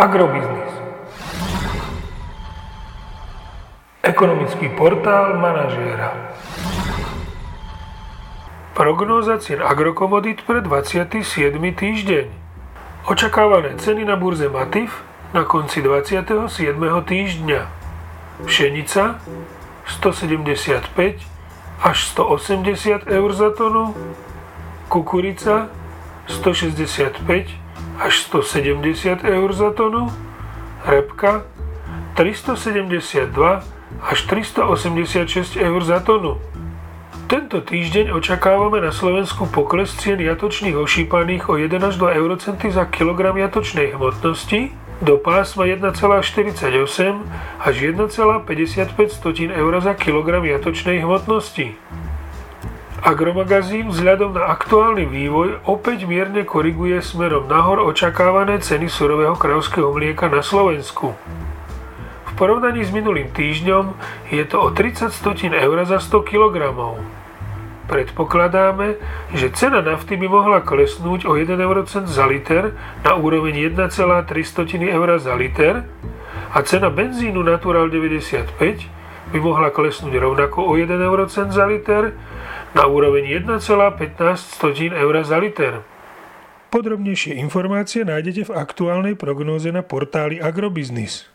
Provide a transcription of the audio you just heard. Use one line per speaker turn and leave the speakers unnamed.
Agrobiznis. Ekonomický portál manažéra. Prognóza cien agrokomodít pre 27. týždeň. Očakávané ceny na burze Matif na konci 27. týždňa. Pšenica 175 až 180 eur za tonu, kukurica 165 až 170 eur za tonu, repka 372 až 386 eur za tonu. Tento týždeň očakávame na Slovensku pokles cien jatočných ošípaných o 1 až 2 eurocenty za kilogram jatočnej hmotnosti do pásma 1,48 až 1,55 eur za kilogram jatočnej hmotnosti. Agromagazín vzhľadom na aktuálny vývoj opäť mierne koriguje smerom nahor očakávané ceny surového kravského mlieka na Slovensku. V porovnaní s minulým týždňom je to o 30 stotín eur za 100 kg. Predpokladáme, že cena nafty by mohla klesnúť o 1 eurocent za liter na úroveň 1,3 eur za liter a cena benzínu Natural 95 by mohla klesnúť rovnako o 1 eurocent za liter na úroveň 1,15 eur za liter. Podrobnejšie informácie nájdete v aktuálnej prognóze na portáli Agrobiznis.